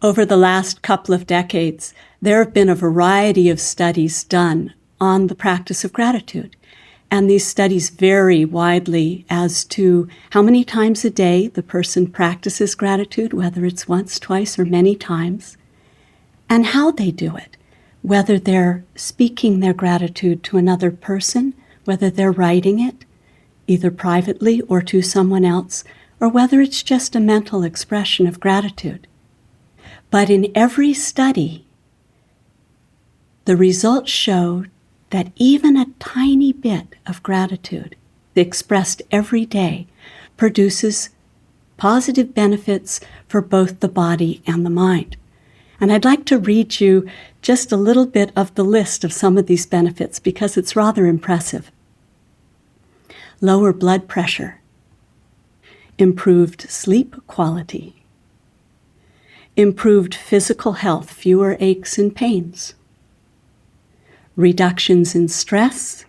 Over the last couple of decades, there have been a variety of studies done on the practice of gratitude. And these studies vary widely as to how many times a day the person practices gratitude, whether it's once, twice, or many times, and how they do it, whether they're speaking their gratitude to another person, whether they're writing it, either privately or to someone else, or whether it's just a mental expression of gratitude. But in every study, the results show that even a tiny bit of gratitude expressed every day produces positive benefits for both the body and the mind. And I'd like to read you just a little bit of the list of some of these benefits because it's rather impressive. Lower blood pressure, improved sleep quality, improved physical health, fewer aches and pains, reductions in stress,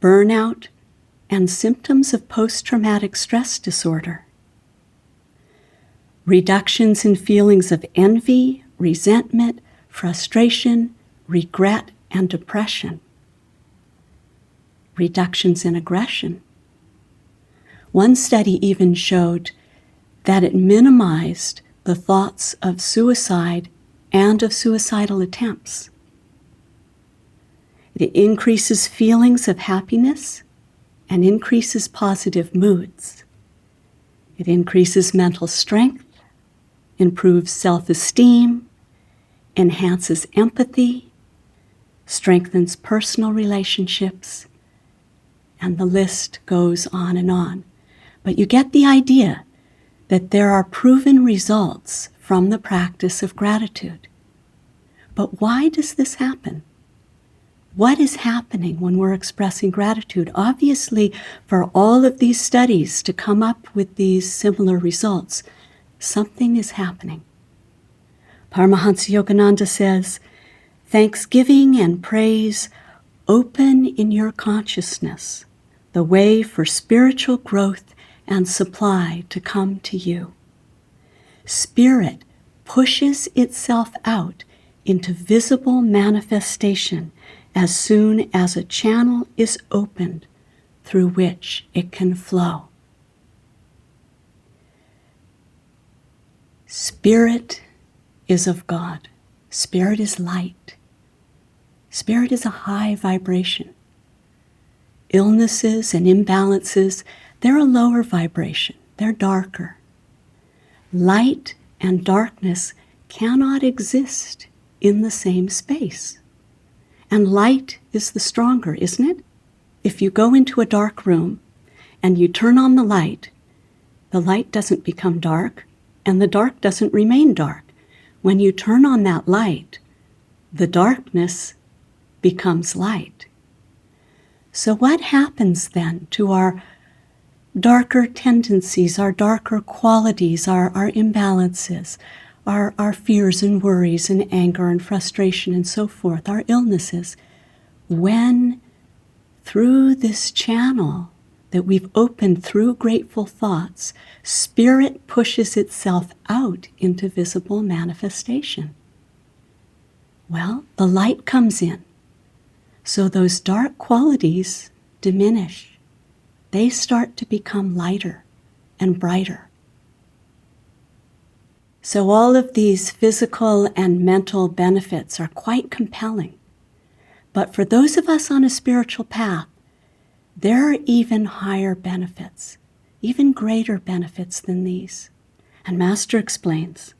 burnout, and symptoms of post traumatic stress disorder, reductions in feelings of envy, resentment, frustration, regret, and depression, reductions in aggression. One study even showed that it minimized the thoughts of suicide and of suicidal attempts. It increases feelings of happiness and increases positive moods. It increases mental strength, improves self esteem, enhances empathy, strengthens personal relationships, and the list goes on and on. But you get the idea that there are proven results from the practice of gratitude. But why does this happen? what is happening when we're expressing gratitude. Obviously, for all of these studies to come up with these similar results, something is happening. Paramahansa Yogananda says, Thanksgiving and praise open in your consciousness the way for spiritual growth and supply to come to you. Spirit pushes itself out into visible manifestation as soon as a channel is opened through which it can flow. Spirit is of God. Spirit is light. Spirit is a high vibration. Illnesses and imbalances, they're a lower vibration. They're darker. Light and darkness cannot exist in the same space. And light is the stronger, isn't it? If you go into a dark room and you turn on the light, the light doesn't become dark and the dark doesn't remain dark. When you turn on that light, the darkness becomes light. So, what happens then to our darker tendencies, our darker qualities, our, our imbalances, our, our fears and worries and anger and frustration and so forth, our illnesses, when through this channel that we've opened through grateful thoughts, spirit pushes itself out into visible manifestation. Well, the light comes in. So those dark qualities diminish. They start to become lighter and brighter. So, all of these physical and mental benefits are quite compelling. But for those of us on a spiritual path, there are even higher benefits, even greater benefits than these. And Master explains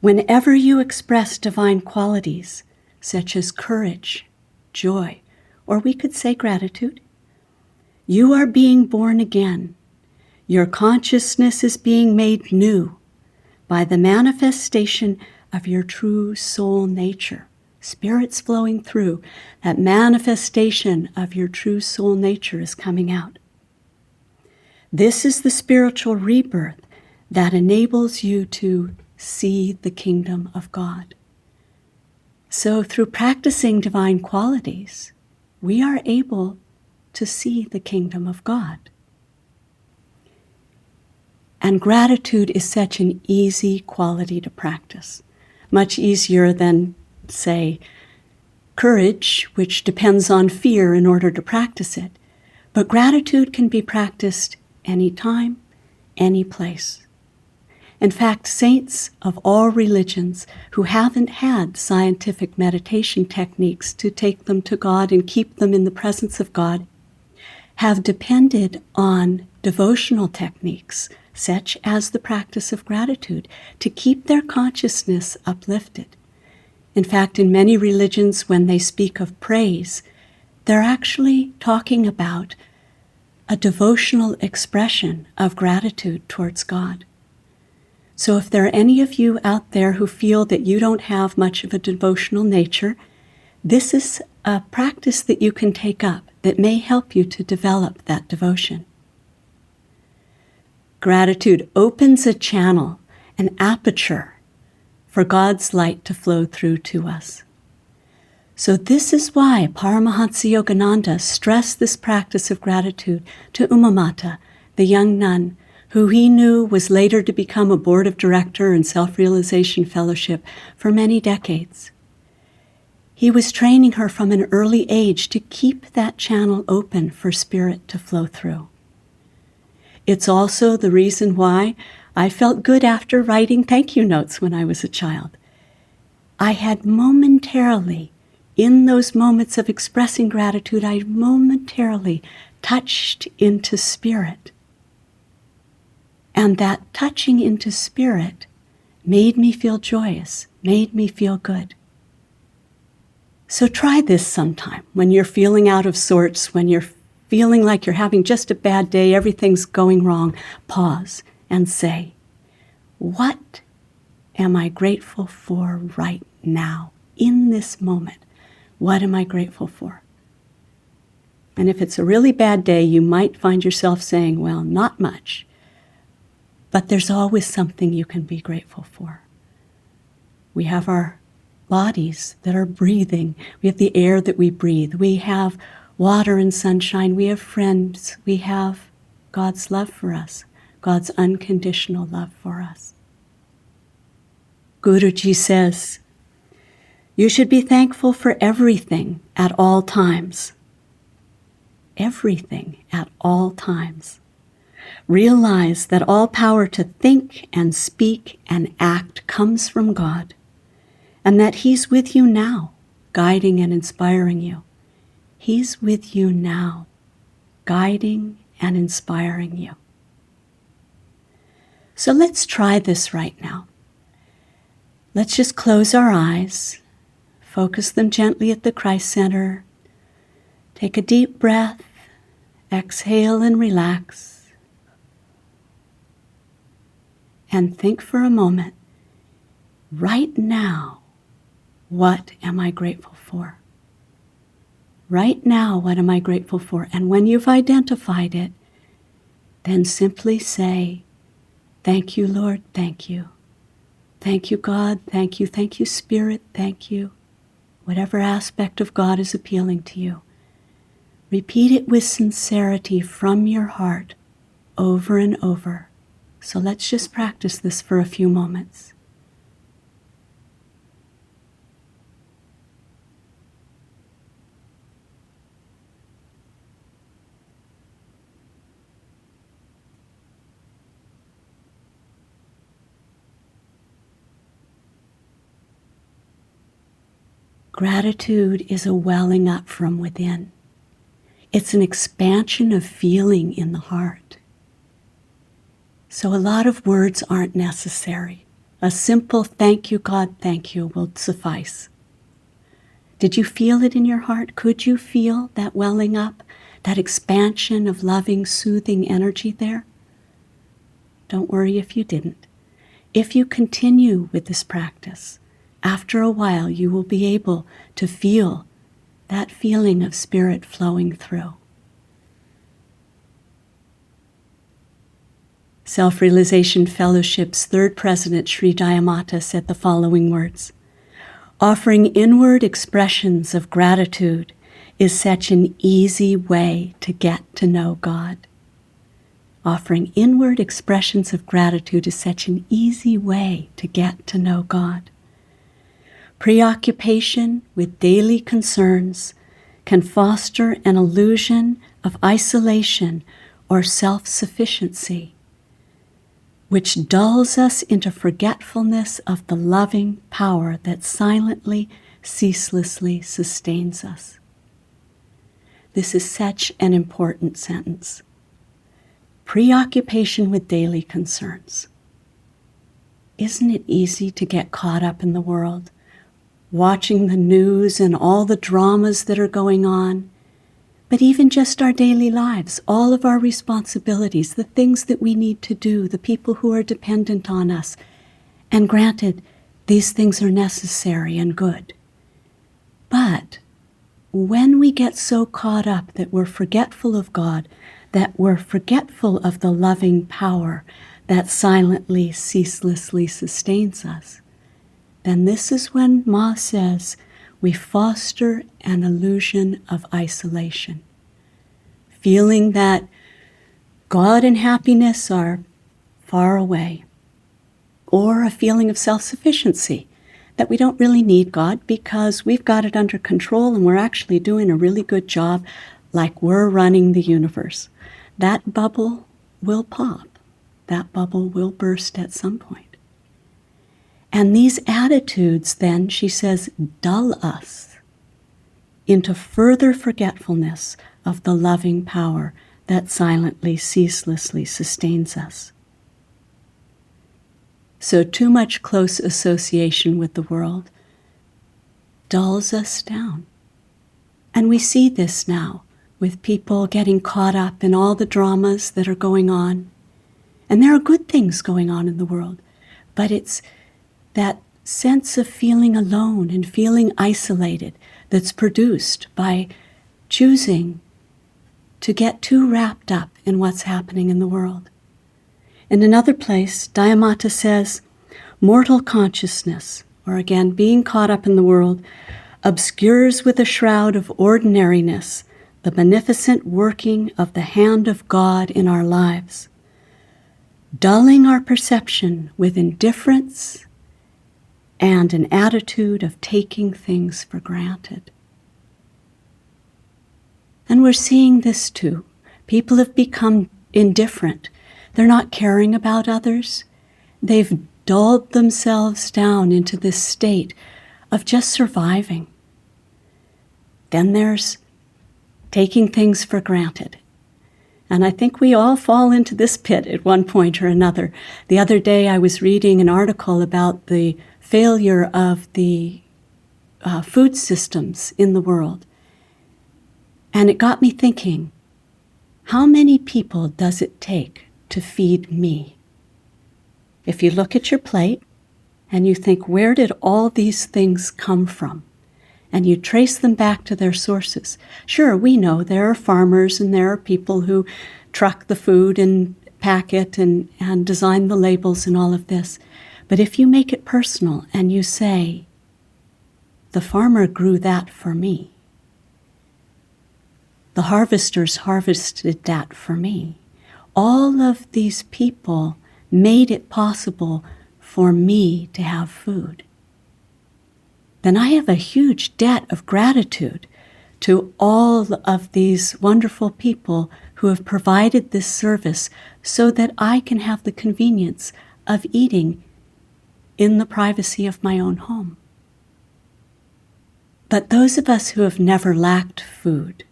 Whenever you express divine qualities, such as courage, joy, or we could say gratitude, you are being born again. Your consciousness is being made new by the manifestation of your true soul nature. Spirit's flowing through. That manifestation of your true soul nature is coming out. This is the spiritual rebirth that enables you to see the kingdom of God. So, through practicing divine qualities, we are able to see the kingdom of God. And gratitude is such an easy quality to practice, much easier than, say, courage, which depends on fear in order to practice it. But gratitude can be practiced anytime, any place. In fact, saints of all religions who haven't had scientific meditation techniques to take them to God and keep them in the presence of God have depended on devotional techniques such as the practice of gratitude, to keep their consciousness uplifted. In fact, in many religions, when they speak of praise, they're actually talking about a devotional expression of gratitude towards God. So, if there are any of you out there who feel that you don't have much of a devotional nature, this is a practice that you can take up that may help you to develop that devotion. Gratitude opens a channel, an aperture for God's light to flow through to us. So, this is why Paramahansa Yogananda stressed this practice of gratitude to Umamata, the young nun, who he knew was later to become a board of director and self realization fellowship for many decades. He was training her from an early age to keep that channel open for spirit to flow through. It's also the reason why I felt good after writing thank you notes when I was a child. I had momentarily, in those moments of expressing gratitude, I momentarily touched into spirit. And that touching into spirit made me feel joyous, made me feel good. So try this sometime when you're feeling out of sorts, when you're feeling like you're having just a bad day, everything's going wrong, pause and say, What am I grateful for right now, in this moment? What am I grateful for? And if it's a really bad day, you might find yourself saying, Well, not much. But there's always something you can be grateful for. We have our bodies that are breathing, we have the air that we breathe, we have water and sunshine. We have friends. We have God's love for us, God's unconditional love for us. Guruji says, You should be thankful for everything at all times. Everything at all times. Realize that all power to think and speak and act comes from God, and that He's with you now, guiding and inspiring you. He's with you now, guiding and inspiring you. So let's try this right now. Let's just close our eyes, focus them gently at the Christ Center. Take a deep breath, exhale and relax. And think for a moment right now, what am I grateful for? right now, what am I grateful for? And when you've identified it, then simply say, Thank you, Lord, thank you. Thank you, God, thank you, thank you, Spirit, thank you. Whatever aspect of God is appealing to you. Repeat it with sincerity from your heart over and over. So let's just practice this for a few moments. Gratitude is a welling up from within. It's an expansion of feeling in the heart. So a lot of words aren't necessary. A simple thank you, God, thank you will suffice. Did you feel it in your heart? Could you feel that welling up, that expansion of loving, soothing energy there? Don't worry if you didn't. If you continue with this practice, after a while, you will be able to feel that feeling of spirit flowing through. Self Realization Fellowship's third president, Sri Dayamata, said the following words Offering inward expressions of gratitude is such an easy way to get to know God. offering inward expressions of gratitude is such an easy way to get to know God. Preoccupation with daily concerns can foster an illusion of isolation or self sufficiency, which dulls us into forgetfulness of the loving power that silently, ceaselessly sustains us. This is such an important sentence. Preoccupation with daily concerns. Isn't it easy to get caught up in the world, watching the news and all the dramas that are going on? But even just our daily lives, all of our responsibilities, the things that we need to do, the people who are dependent on us. And granted, these things are necessary and good. But when we get so caught up that we're forgetful of God, that we're forgetful of the loving power that silently, ceaselessly sustains us, then this is when Ma says we foster an illusion of isolation, feeling that God and happiness are far away, or a feeling of self sufficiency that we don't really need God because we've got it under control and we're actually doing a really good job, like we're running the universe. That bubble will pop, that bubble will burst at some point. And these attitudes, then, she says, dull us into further forgetfulness of the loving power that silently, ceaselessly sustains us. So, too much close association with the world dulls us down. And we see this now with people getting caught up in all the dramas that are going on. And there are good things going on in the world, but it's that sense of feeling alone and feeling isolated that's produced by choosing to get too wrapped up in what's happening in the world. In another place, Dayamata says, mortal consciousness, or again, being caught up in the world, obscures with a shroud of ordinariness the beneficent working of the hand of God in our lives, dulling our perception with indifference and an attitude of taking things for granted. And we're seeing this too. People have become indifferent they're not caring about others. They've dulled themselves down into this state of just surviving. Then there's taking things for granted. And I think we all fall into this pit at one point or another. The other day I was reading an article about the failure of the uh, food systems in the world. And it got me thinking how many people does it take to feed me. If you look at your plate and you think, where did all these things come from? And you trace them back to their sources. Sure, we know there are farmers and there are people who truck the food and pack it and, and design the labels and all of this. But if you make it personal and you say, the farmer grew that for me, the harvesters harvested that for me. All of these people made it possible for me to have food, then I have a huge debt of gratitude to all of these wonderful people who have provided this service so that I can have the convenience of eating in the privacy of my own home. But those of us who have never lacked food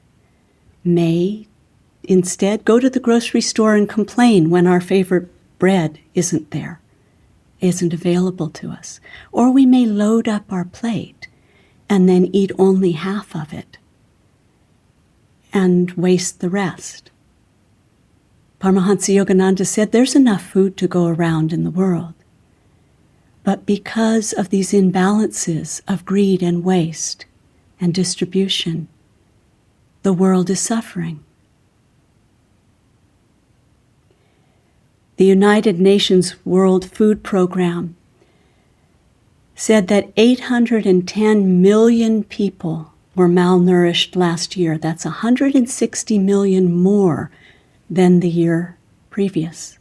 may instead go to the grocery store and complain when our favorite bread isn't there, isn't available to us. Or we may load up our plate and then eat only half of it and waste the rest. Paramahansa Yogananda said there's enough food to go around in the world. But because of these imbalances of greed and waste and distribution, the world is suffering. the United Nations World Food Program said that 810 million people were malnourished last year. That's 160 million more than the year previous.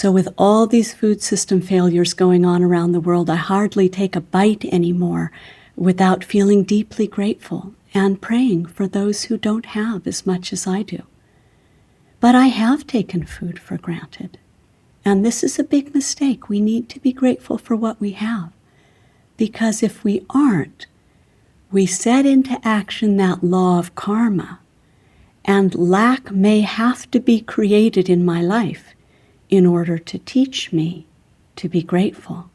So, with all these food system failures going on around the world, I hardly take a bite anymore without feeling deeply grateful and praying for those who don't have as much as I do. But I have taken food for granted. And this is a big mistake. We need to be grateful for what we have. Because if we aren't, we set into action that law of karma, and lack may have to be created in my life in order to teach me to be grateful.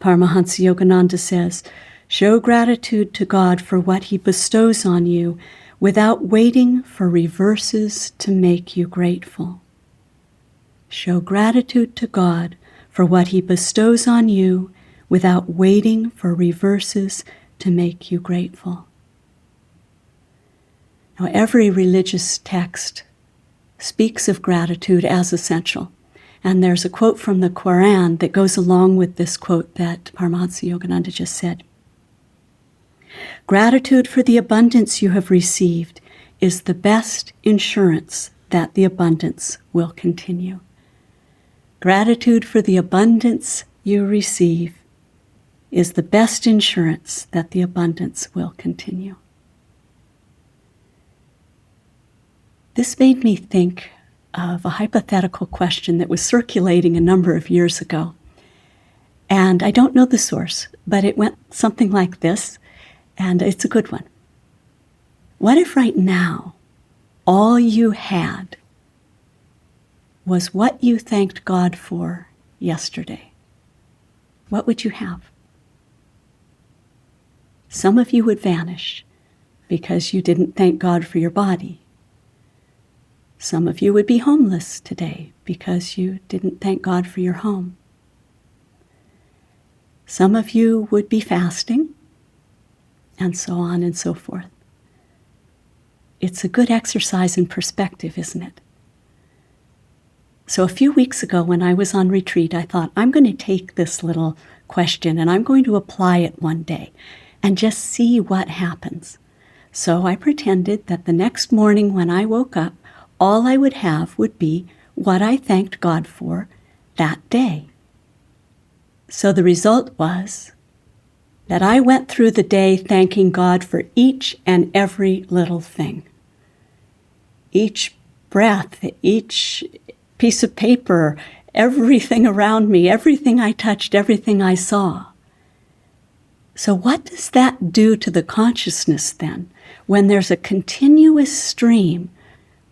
Paramahansa Yogananda says, Show gratitude to God for what He bestows on you without waiting for reverses to make you grateful. Show gratitude to God for what He bestows on you without waiting for reverses to make you grateful. Now, every religious text speaks of gratitude as essential. And there's a quote from the Quran that goes along with this quote that Paramahansa Yogananda just said. Gratitude for the abundance you have received is the best insurance that the abundance will continue. Gratitude for the abundance you receive is the best insurance that the abundance will continue. This made me think of a hypothetical question that was circulating a number of years ago. And I don't know the source, but it went something like this, and it's a good one. What if right now all you had was what you thanked God for yesterday? What would you have? Some of you would vanish because you didn't thank God for your body. Some of you would be homeless today because you didn't thank God for your home. Some of you would be fasting, and so on and so forth. It's a good exercise in perspective, isn't it? So, a few weeks ago, when I was on retreat, I thought, I'm going to take this little question and I'm going to apply it one day and just see what happens. So I pretended that the next morning when I woke up, all I would have would be what I thanked God for that day. So the result was that I went through the day thanking God for each and every little thing. Each breath, each piece of paper, everything around me, everything I touched, everything I saw. So, what does that do to the consciousness then when there's a continuous stream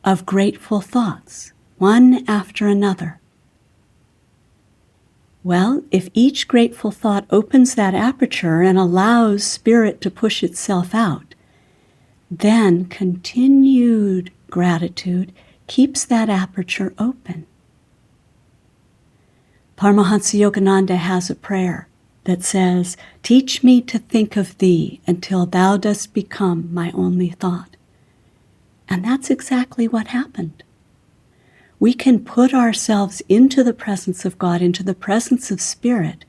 of grateful thoughts, one after another? Well, if each grateful thought opens that aperture and allows spirit to push itself out, then continued gratitude keeps that aperture open. Paramahansa Yogananda has a prayer that says, Teach me to think of thee until thou dost become my only thought. And that's exactly what happened. We can put ourselves into the presence of God, into the presence of Spirit,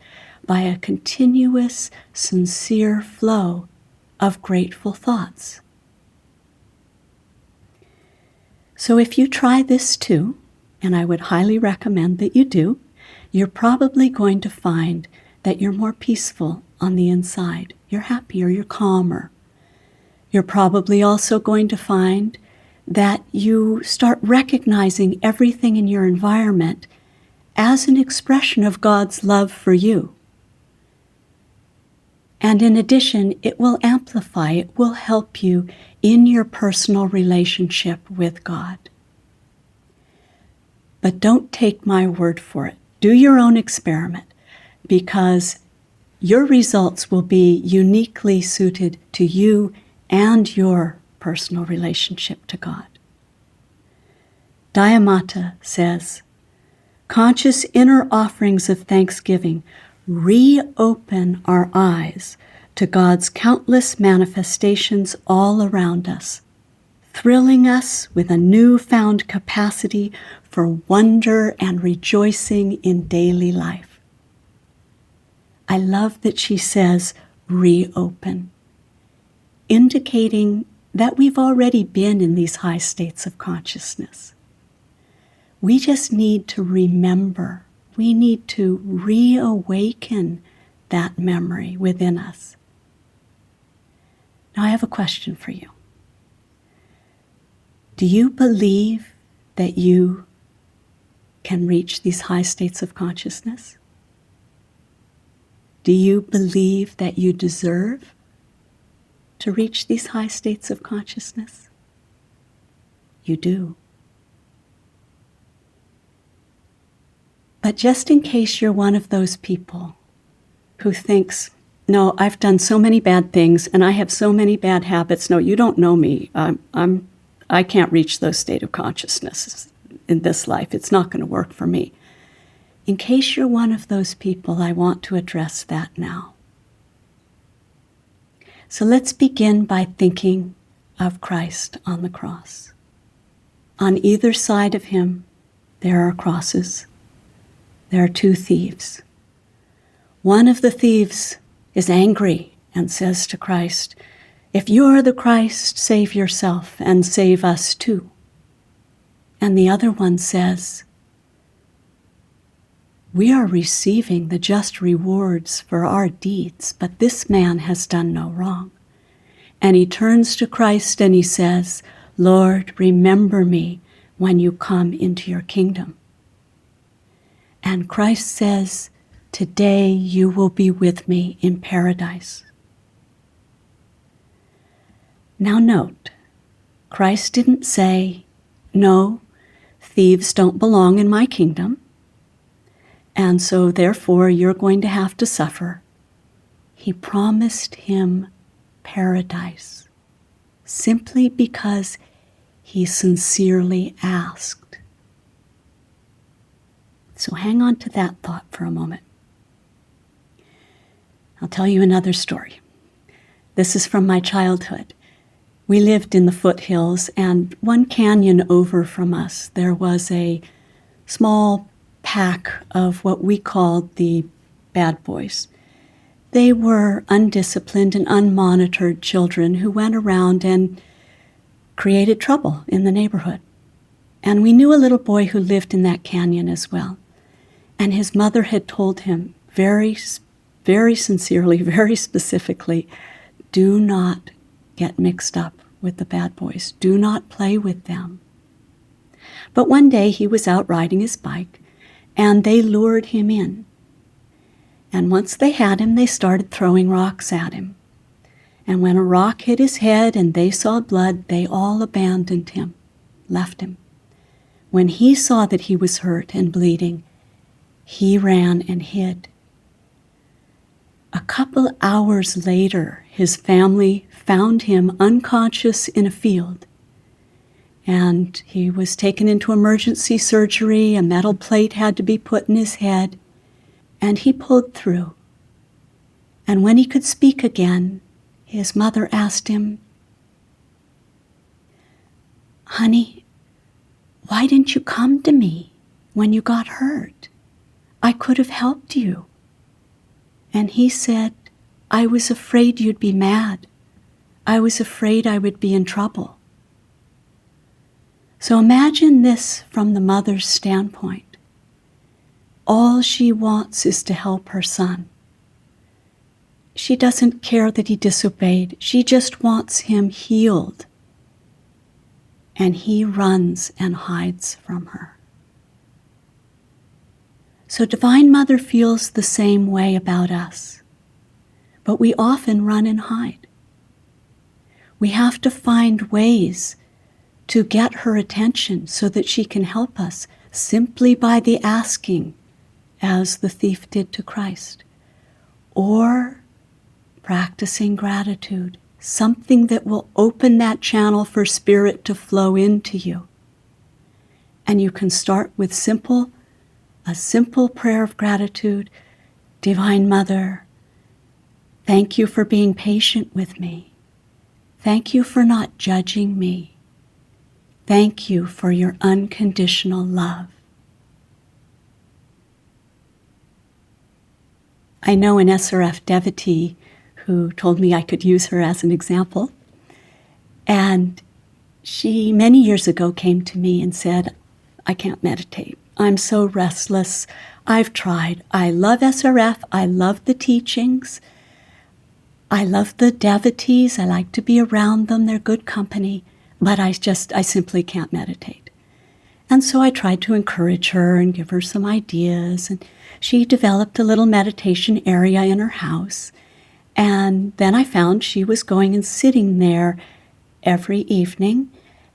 by a continuous, sincere flow of grateful thoughts. So, if you try this too, and I would highly recommend that you do, you're probably going to find that you're more peaceful on the inside. You're happier, you're calmer. You're probably also going to find that you start recognizing everything in your environment as an expression of God's love for you. And in addition, it will amplify, it will help you in your personal relationship with God. But don't take my word for it. Do your own experiment because your results will be uniquely suited to you and your personal relationship to God. Dayamata says, Conscious inner offerings of thanksgiving reopen our eyes to God's countless manifestations all around us, thrilling us with a newfound capacity for wonder and rejoicing in daily life. I love that she says reopen, indicating that we've already been in these high states of consciousness. We just need to remember. We need to reawaken that memory within us. Now, I have a question for you. Do you believe that you can reach these high states of consciousness? Do you believe that you deserve to reach these high states of consciousness? You do. But just in case you're one of those people who thinks, no, I've done so many bad things and I have so many bad habits. No, you don't know me. I'm, I'm, I can't reach those state of consciousness in this life. It's not going to work for me. In case you're one of those people, I want to address that now. So let's begin by thinking of Christ on the cross. On either side of him, there are crosses. There are two thieves. One of the thieves is angry and says to Christ, If you're the Christ, save yourself and save us too. And the other one says, We are receiving the just rewards for our deeds, but this man has done no wrong. And he turns to Christ and he says, Lord, remember me when you come into your kingdom. And Christ says, Today you will be with me in paradise. Now, note, Christ didn't say, No, thieves don't belong in my kingdom, and so therefore you're going to have to suffer. He promised him paradise simply because he sincerely asked. So hang on to that thought for a moment. I'll tell you another story. This is from my childhood. We lived in the foothills, and one canyon over from us, there was a small pack of what we called the bad boys. They were undisciplined and unmonitored children who went around and created trouble in the neighborhood. And we knew a little boy who lived in that canyon as well. And his mother had told him very very sincerely, very specifically, do not get mixed up with the bad boys. Do not play with them. But one day he was out riding his bike and they lured him in. And once they had him, they started throwing rocks at him. And when a rock hit his head and they saw blood, they all abandoned him, left him. When he saw that he was hurt and bleeding, he ran and hid. A couple hours later, his family found him unconscious in a field. And he was taken into emergency surgery. A metal plate had to be put in his head. And he pulled through. And when he could speak again, his mother asked him, Honey, why didn't you come to me when you got hurt? I could have helped you. And he said, I was afraid you'd be mad. I was afraid I would be in trouble. So imagine this from the mother's standpoint. All she wants is to help her son. She doesn't care that he disobeyed, she just wants him healed. And he runs and hides from her. So Divine Mother feels the same way about us. But we often run and hide. We have to find ways to get her attention so that she can help us simply by the asking, as the thief did to Christ, or practicing gratitude, something that will open that channel for spirit to flow into you. And you can start with simple a simple prayer of gratitude Divine Mother, thank you for being patient with me. Thank you for not judging me. Thank you for your unconditional love. I know an SRF devotee who told me I could use her as an example. And she, many years ago, came to me and said, I can't meditate. I'm so restless. I've tried. I love SRF. I love the teachings. I love the devotees. I like to be around them. They're good company. But I just, I simply can't meditate. And so I tried to encourage her and give her some ideas. And she developed a little meditation area in her house. And then I found she was going and sitting there every evening,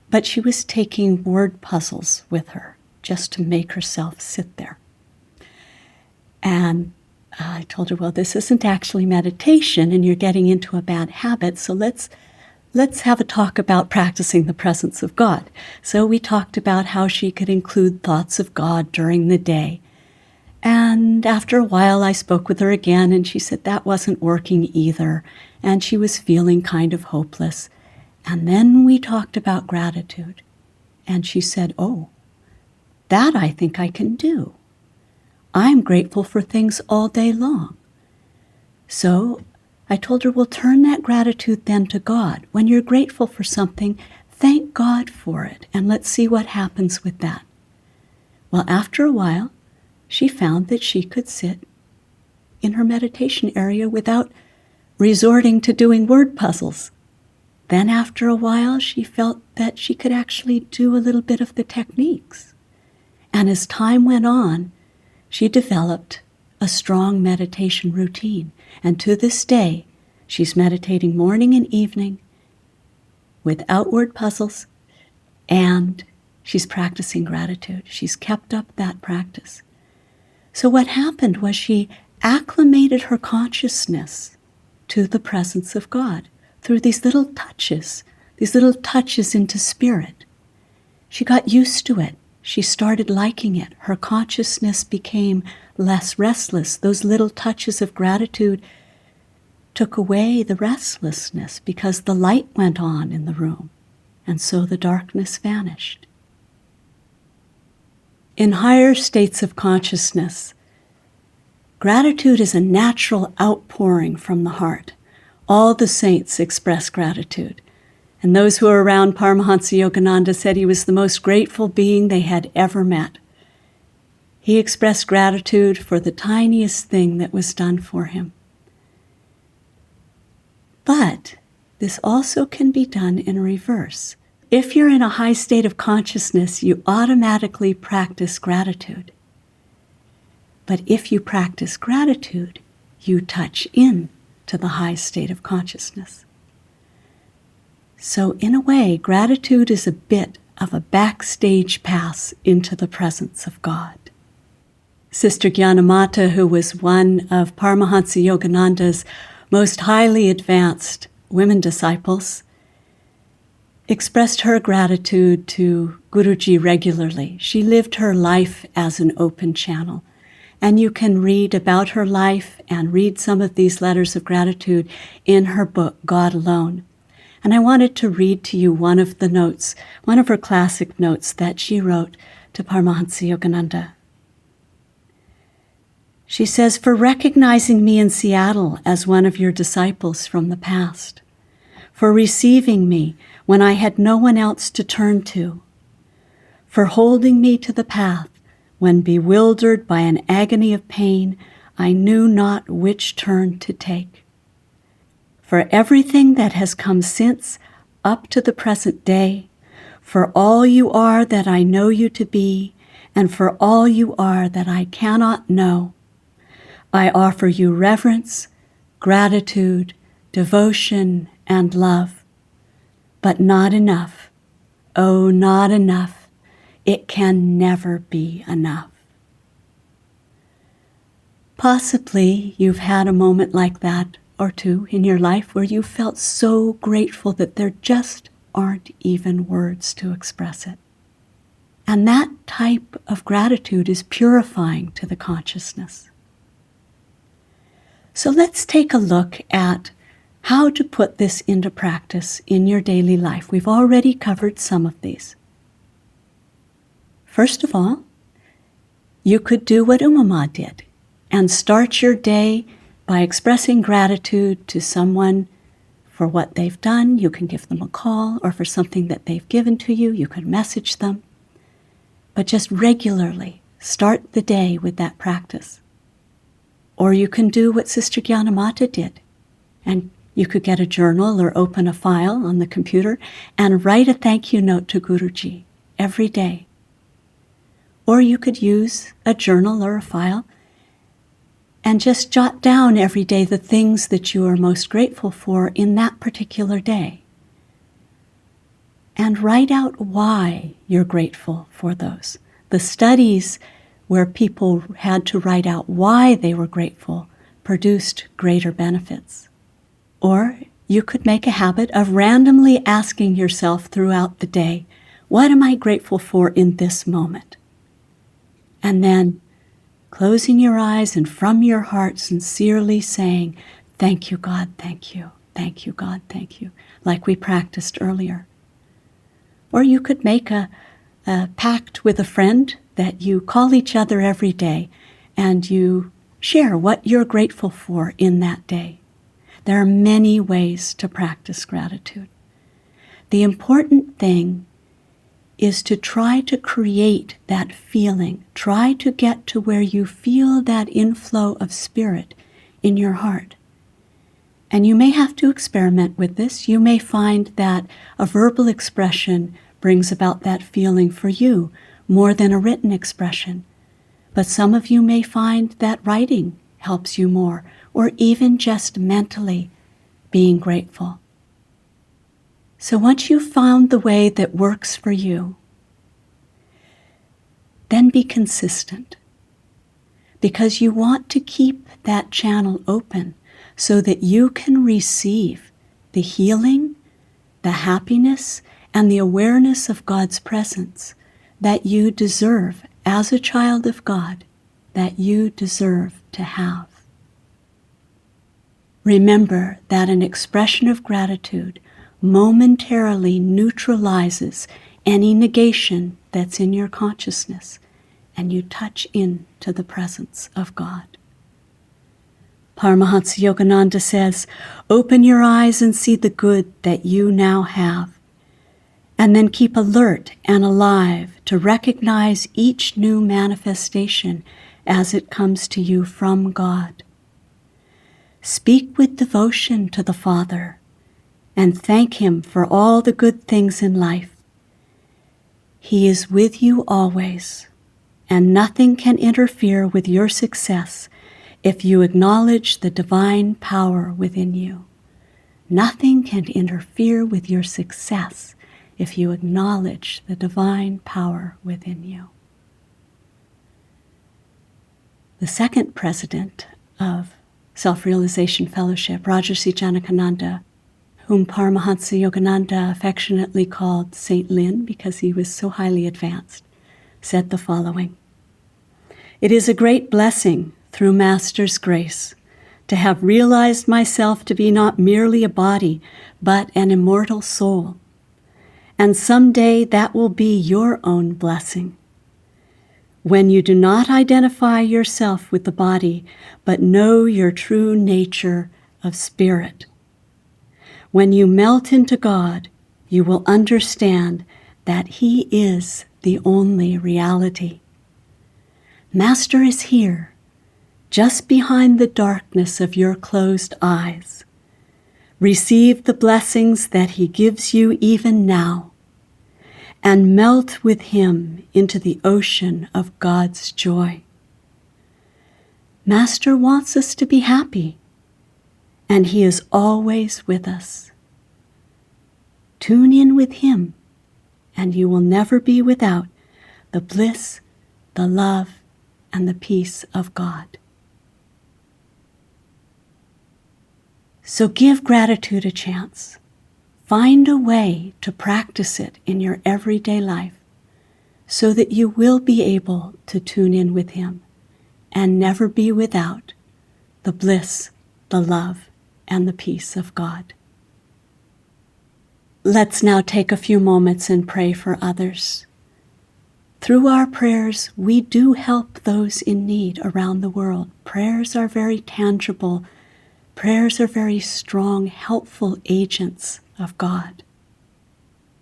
but she was taking word puzzles with her just to make herself sit there. And uh, I told her, well, this isn't actually meditation and you're getting into a bad habit, so let's let's have a talk about practicing the presence of God. So we talked about how she could include thoughts of God during the day. And after a while, I spoke with her again, and she said that wasn't working either, and she was feeling kind of hopeless. And then we talked about gratitude, and she said, Oh, that I think I can do. I'm grateful for things all day long. So I told her, well, turn that gratitude then to God. When you're grateful for something, thank God for it, and let's see what happens with that. Well, after a while, she found that she could sit in her meditation area without resorting to doing word puzzles. Then, after a while, she felt that she could actually do a little bit of the techniques. And as time went on, she developed a strong meditation routine. And to this day, she's meditating morning and evening with outward puzzles, and she's practicing gratitude. She's kept up that practice. So, what happened was she acclimated her consciousness to the presence of God through these little touches, these little touches into spirit. She got used to it. She started liking it. Her consciousness became less restless. Those little touches of gratitude took away the restlessness because the light went on in the room, and so the darkness vanished. In higher states of consciousness, gratitude is a natural outpouring from the heart. All the saints express gratitude. And those who were around Paramahansa Yogananda said he was the most grateful being they had ever met. He expressed gratitude for the tiniest thing that was done for him. But this also can be done in reverse. If you're in a high state of consciousness, you automatically practice gratitude. But if you practice gratitude, you touch in to the high state of consciousness. So, in a way, gratitude is a bit of a backstage pass into the presence of God. Sister Gyanamata, who was one of Paramahansa Yogananda's most highly advanced women disciples, expressed her gratitude to Guruji regularly. She lived her life as an open channel. And you can read about her life and read some of these letters of gratitude in her book, God Alone. And I wanted to read to you one of the notes, one of her classic notes that she wrote to Paramahansa Yogananda. She says, For recognizing me in Seattle as one of your disciples from the past, for receiving me when I had no one else to turn to, for holding me to the path when bewildered by an agony of pain, I knew not which turn to take for everything that has come since up to the present day, for all you are that I know you to be, and for all you are that I cannot know. I offer you reverence, gratitude, devotion, and love. But not enough. Oh, not enough. It can never be enough. Possibly you've had a moment like that or two in your life where you felt so grateful that there just aren't even words to express it. And that type of gratitude is purifying to the consciousness. So let's take a look at how to put this into practice in your daily life. We've already covered some of these. First of all, you could do what Umama did and start your day by expressing gratitude to someone for what they've done, you can give them a call, or for something that they've given to you, you can message them. but just regularly start the day with that practice. Or you can do what Sister Gyanamata did, and you could get a journal or open a file on the computer and write a thank you note to Guruji every day. Or you could use a journal or a file and just jot down every day the things that you are most grateful for in that particular day. And write out why you're grateful for those. The studies where people had to write out why they were grateful produced greater benefits. Or you could make a habit of randomly asking yourself throughout the day, What am I grateful for in this moment? And then closing your eyes and from your heart sincerely saying, Thank you, God, thank you, thank you, God, thank you, like we practiced earlier. Or you could make a, a pact with a friend that you call each other every day and you share what you're grateful for in that day. There are many ways to practice gratitude. The important thing is to try to create that feeling. Try to get to where you feel that inflow of spirit in your heart. And you may have to experiment with this. You may find that a verbal expression brings about that feeling for you more than a written expression. But some of you may find that writing helps you more, or even just mentally being grateful. So once you've found the way that works for you, then be consistent because you want to keep that channel open so that you can receive the healing, the happiness, and the awareness of God's presence that you deserve as a child of God, that you deserve to have. Remember that an expression of gratitude momentarily neutralizes any negation that's in your consciousness and you touch into the presence of God. Paramahansa Yogananda says, Open your eyes and see the good that you now have, and then keep alert and alive to recognize each new manifestation as it comes to you from God. Speak with devotion to the Father and thank Him for all the good things in life. He is with you always, and nothing can interfere with your success if you acknowledge the divine power within you. Nothing can interfere with your success if you acknowledge the divine power within you. The second president of Self Realization Fellowship, Rajarsi Janakananda, whom Paramahansa Yogananda affectionately called Saint Lynn because he was so highly advanced, said the following It is a great blessing through Master's grace to have realized myself to be not merely a body, but an immortal soul. And someday that will be your own blessing when you do not identify yourself with the body, but know your true nature of spirit. When you melt into God, you will understand that He is the only reality. Master is here, just behind the darkness of your closed eyes. Receive the blessings that He gives you even now and melt with him into the ocean of God's joy. Master wants us to be happy, and he is always with us. Tune in with him, and you will never be without the bliss, the love, and the peace of God. So give gratitude a chance. Find a way to practice it in your everyday life so that you will be able to tune in with Him and never be without the bliss, the love, and the peace of God. Let's now take a few moments and pray for others. Through our prayers, we do help those in need around the world. Prayers are very tangible. Prayers are very strong, helpful agents of God.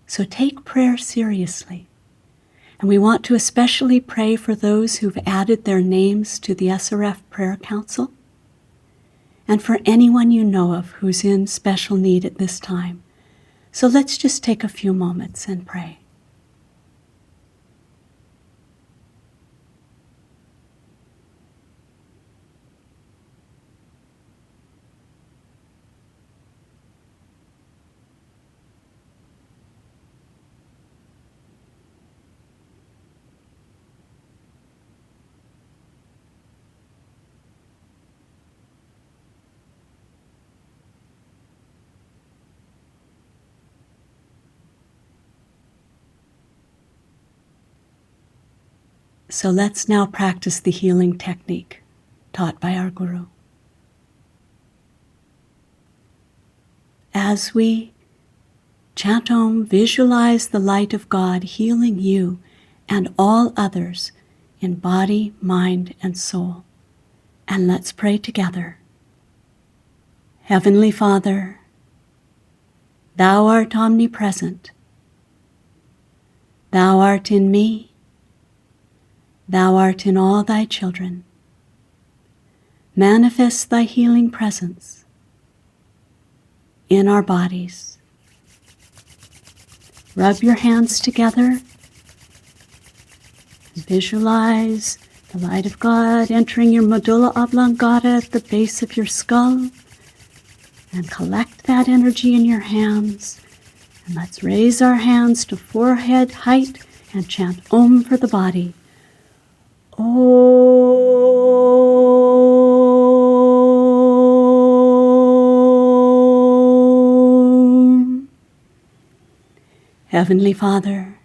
So take prayer seriously. And we want to especially pray for those who've added their names to the SRF Prayer Circle and for anyone you know of who's in special need at this time. So let's just take a few moments and pray. So let's now practice the healing technique taught by our Guru. As we chant Om, visualize the light of God healing you and all others in body, mind, and soul. And let's pray together. Heavenly Father, Thou art omnipresent. Thou art in me Thou art in all thy children. Manifest thy healing presence in our bodies. Rub your hands together. Visualize the light of God entering your medulla oblongata at the base of your skull. And collect that energy in your hands. And let's raise our hands to forehead height and chant Om for the body. Om. Heavenly Father,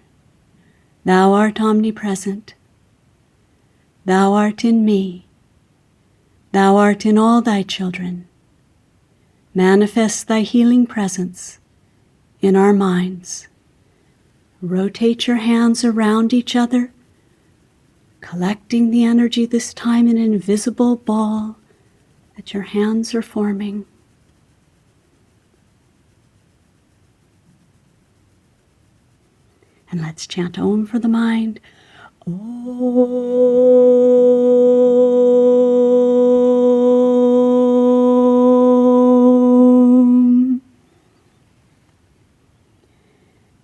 Thou art omnipresent. Thou art in me. Thou art in all Thy children. Manifest Thy healing presence in our minds. Rotate your hands around each other collecting the energy this time in an invisible ball that your hands are forming. And let's chant Om for the mind. Om.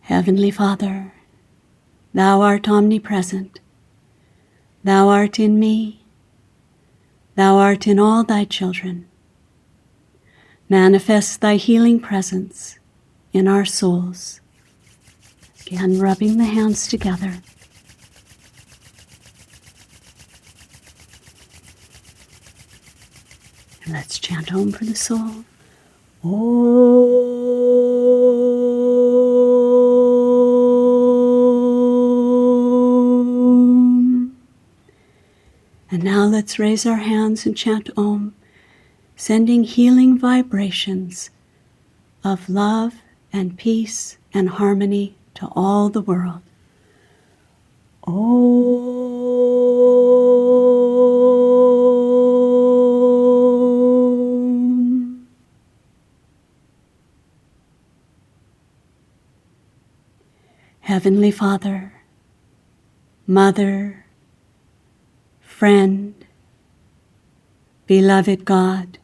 Heavenly Father, Thou art omnipresent. Thou art in me, Thou art in all Thy children. Manifest Thy healing presence in our souls. Again, rubbing the hands together. And let's chant Om for the soul. Oh. And now let's raise our hands and chant Om, sending healing vibrations of love and peace and harmony to all the world. Om. Heavenly Father, Mother, friend, beloved God,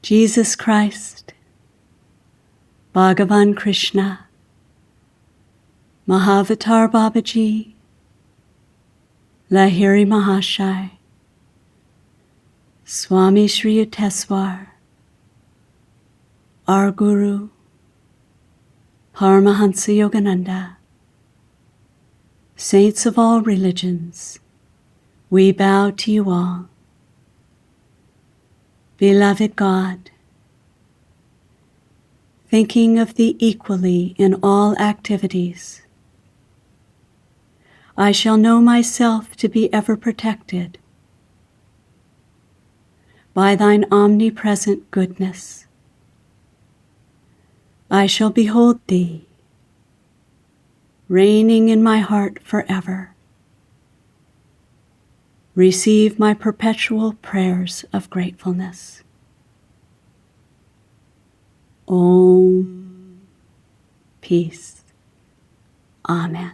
Jesus Christ, Bhagavan Krishna, Mahavatar Babaji, Lahiri Mahasaya, Swami Sri Yukteswar, our Guru, Paramahansa Yogananda, saints of all religions, we bow to you all. Beloved God, thinking of thee equally in all activities, I shall know myself to be ever protected by thine omnipresent goodness. I shall behold thee, reigning in my heart forever receive my perpetual prayers of gratefulness. Om. Peace. Amen.